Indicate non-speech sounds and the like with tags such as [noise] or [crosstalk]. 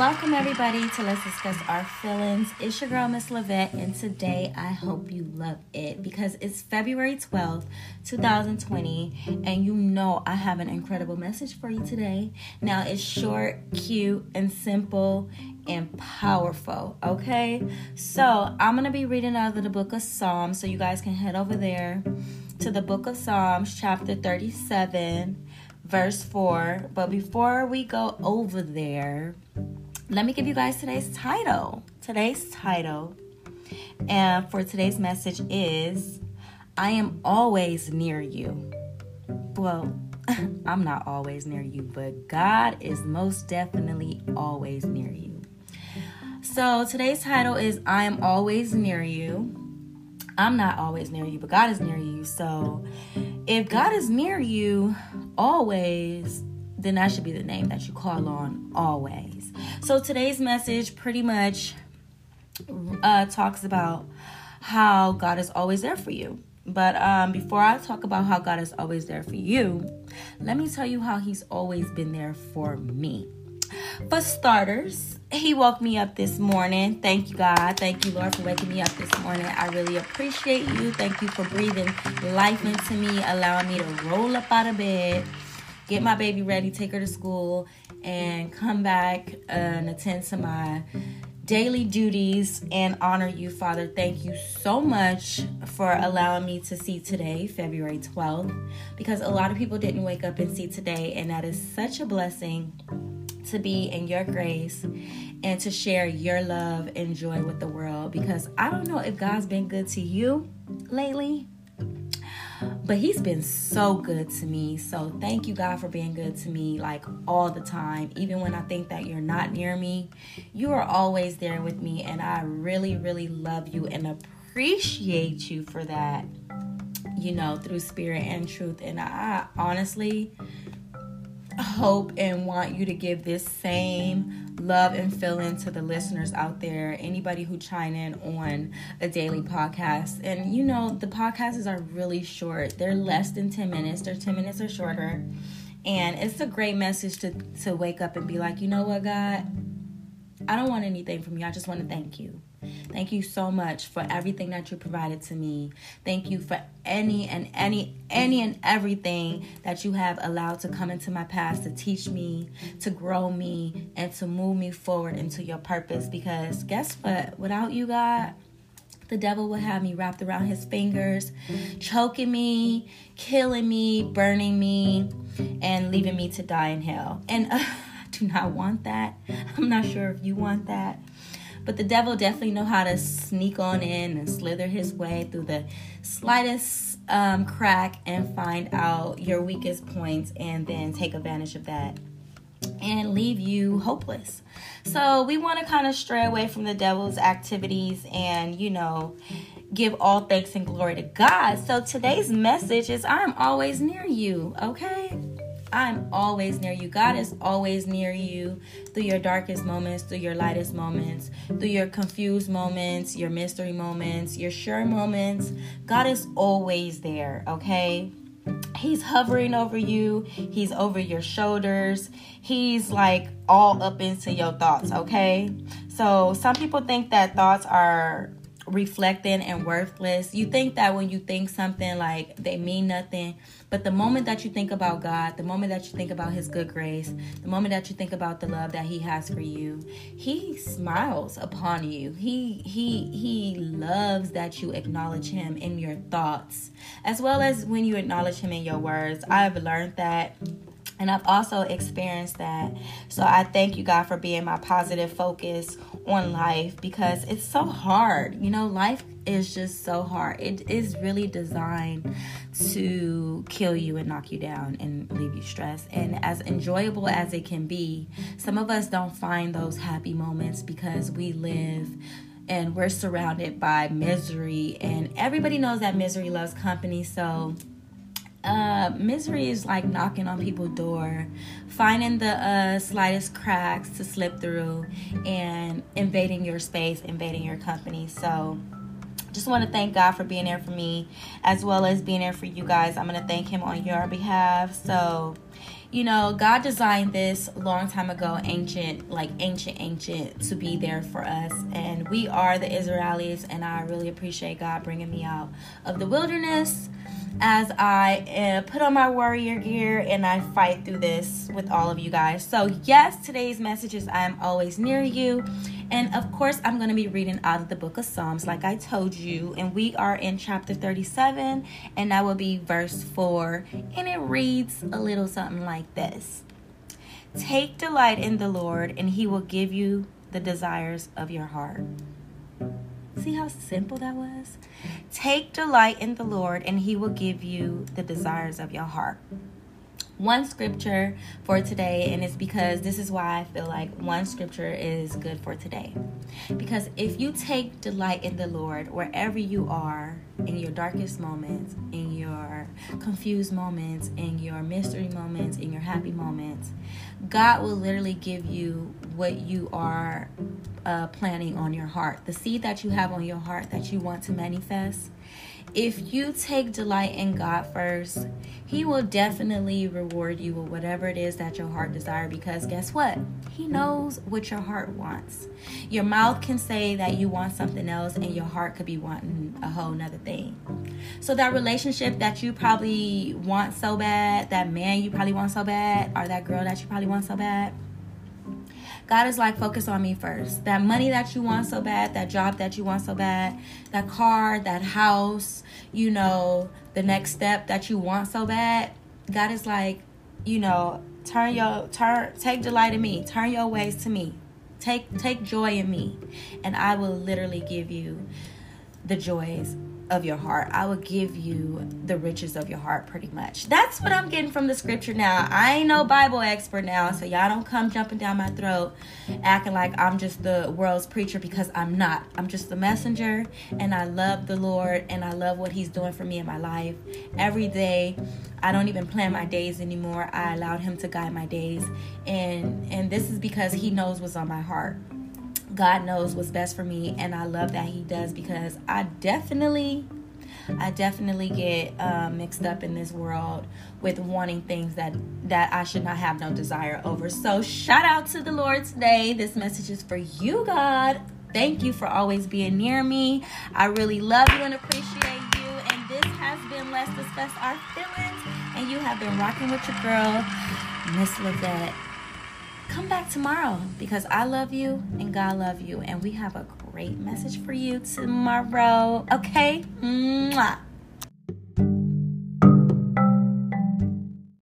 Welcome everybody to Let's Discuss Our Feelings. It's your girl Miss Lavette, and today I hope you love it because it's February 12th, 2020, and you know I have an incredible message for you today. Now it's short, cute, and simple and powerful. Okay, so I'm gonna be reading out of the book of Psalms, so you guys can head over there to the book of Psalms, chapter 37 verse 4. But before we go over there, let me give you guys today's title. Today's title and for today's message is I am always near you. Well, [laughs] I'm not always near you, but God is most definitely always near you. So today's title is I am always near you. I'm not always near you, but God is near you. So if God is near you always, then that should be the name that you call on always. So today's message pretty much uh, talks about how God is always there for you. But um, before I talk about how God is always there for you, let me tell you how He's always been there for me. For starters, he woke me up this morning. Thank you, God. Thank you, Lord, for waking me up this morning. I really appreciate you. Thank you for breathing life into me, allowing me to roll up out of bed, get my baby ready, take her to school, and come back uh, and attend to my daily duties and honor you, Father. Thank you so much for allowing me to see today, February 12th, because a lot of people didn't wake up and see today, and that is such a blessing to be in your grace and to share your love and joy with the world because I don't know if God's been good to you lately, but He's been so good to me. So thank you, God, for being good to me like all the time. Even when I think that you're not near me, you are always there with me, and I really, really love you and appreciate you for that. You know, through spirit and truth. And I honestly hope and want you to give this same love and feeling to the listeners out there, anybody who chime in on a daily podcast. And you know, the podcasts are really short. They're less than 10 minutes. They're 10 minutes or shorter. And it's a great message to to wake up and be like, "You know what, God? I don't want anything from you. I just want to thank you." Thank you so much for everything that you provided to me. Thank you for any and any any and everything that you have allowed to come into my past to teach me, to grow me, and to move me forward into your purpose because guess what? Without you, God, the devil will have me wrapped around his fingers, choking me, killing me, burning me, and leaving me to die in hell. And uh, [laughs] I do not want that. I'm not sure if you want that. But the devil definitely know how to sneak on in and slither his way through the slightest um, crack and find out your weakest points and then take advantage of that and leave you hopeless. So we want to kind of stray away from the devil's activities and, you know, give all thanks and glory to God. So today's message is I'm always near you, okay? I'm always near you. God is always near you through your darkest moments, through your lightest moments, through your confused moments, your mystery moments, your sure moments. God is always there, okay? He's hovering over you, He's over your shoulders, He's like all up into your thoughts, okay? So, some people think that thoughts are reflecting and worthless. You think that when you think something like they mean nothing, but the moment that you think about God, the moment that you think about His good grace, the moment that you think about the love that He has for you, He smiles upon you. He He He loves that you acknowledge Him in your thoughts, as well as when you acknowledge Him in your words. I've learned that and I've also experienced that. So I thank you, God, for being my positive focus on life because it's so hard. You know, life is just so hard. It is really designed to kill you and knock you down and leave you stressed. And as enjoyable as it can be, some of us don't find those happy moments because we live and we're surrounded by misery and everybody knows that misery loves company. So uh, misery is like knocking on people's door, finding the uh, slightest cracks to slip through, and invading your space, invading your company. So, just want to thank God for being there for me, as well as being there for you guys. I'm to thank Him on your behalf. So, you know, God designed this long time ago, ancient, like ancient, ancient, to be there for us. And we are the Israelis, and I really appreciate God bringing me out of the wilderness as I uh, put on my warrior gear and I fight through this with all of you guys. So, yes, today's message is I am always near you. And of course, I'm going to be reading out of the book of Psalms, like I told you. And we are in chapter 37, and that will be verse 4. And it reads a little something like this Take delight in the Lord, and he will give you the desires of your heart. See how simple that was? Take delight in the Lord, and He will give you the desires of your heart. One scripture for today, and it's because this is why I feel like one scripture is good for today. Because if you take delight in the Lord wherever you are, in your darkest moments, in your confused moments, in your mystery moments, in your happy moments, God will literally give you what you are uh, planning on your heart. The seed that you have on your heart that you want to manifest. If you take delight in God first, He will definitely reward you with whatever it is that your heart desire. Because guess what? He knows what your heart wants. Your mouth can say that you want something else, and your heart could be wanting a whole nother thing. So that relationship that you probably want so bad, that man you probably want so bad, or that girl that you probably want so bad God is like, focus on me first. That money that you want so bad, that job that you want so bad, that car, that house, you know, the next step that you want so bad. God is like, you know, turn your turn take delight in me. Turn your ways to me. Take take joy in me. And I will literally give you the joys of your heart. I will give you the riches of your heart, pretty much. That's what I'm getting from the scripture now. I ain't no Bible expert now, so y'all don't come jumping down my throat acting like I'm just the world's preacher because I'm not. I'm just the messenger, and I love the Lord and I love what He's doing for me in my life. Every day, I don't even plan my days anymore. I allowed Him to guide my days, and and this is because He knows what's on my heart. God knows what's best for me, and I love that He does because I definitely, I definitely get uh, mixed up in this world with wanting things that that I should not have no desire over. So shout out to the Lord today. This message is for you, God. Thank you for always being near me. I really love you and appreciate you. And this has been Let's Discuss Our Feelings. And you have been rocking with your girl, Miss Lavette come back tomorrow because I love you and God love you and we have a great message for you tomorrow. Okay? Mwah.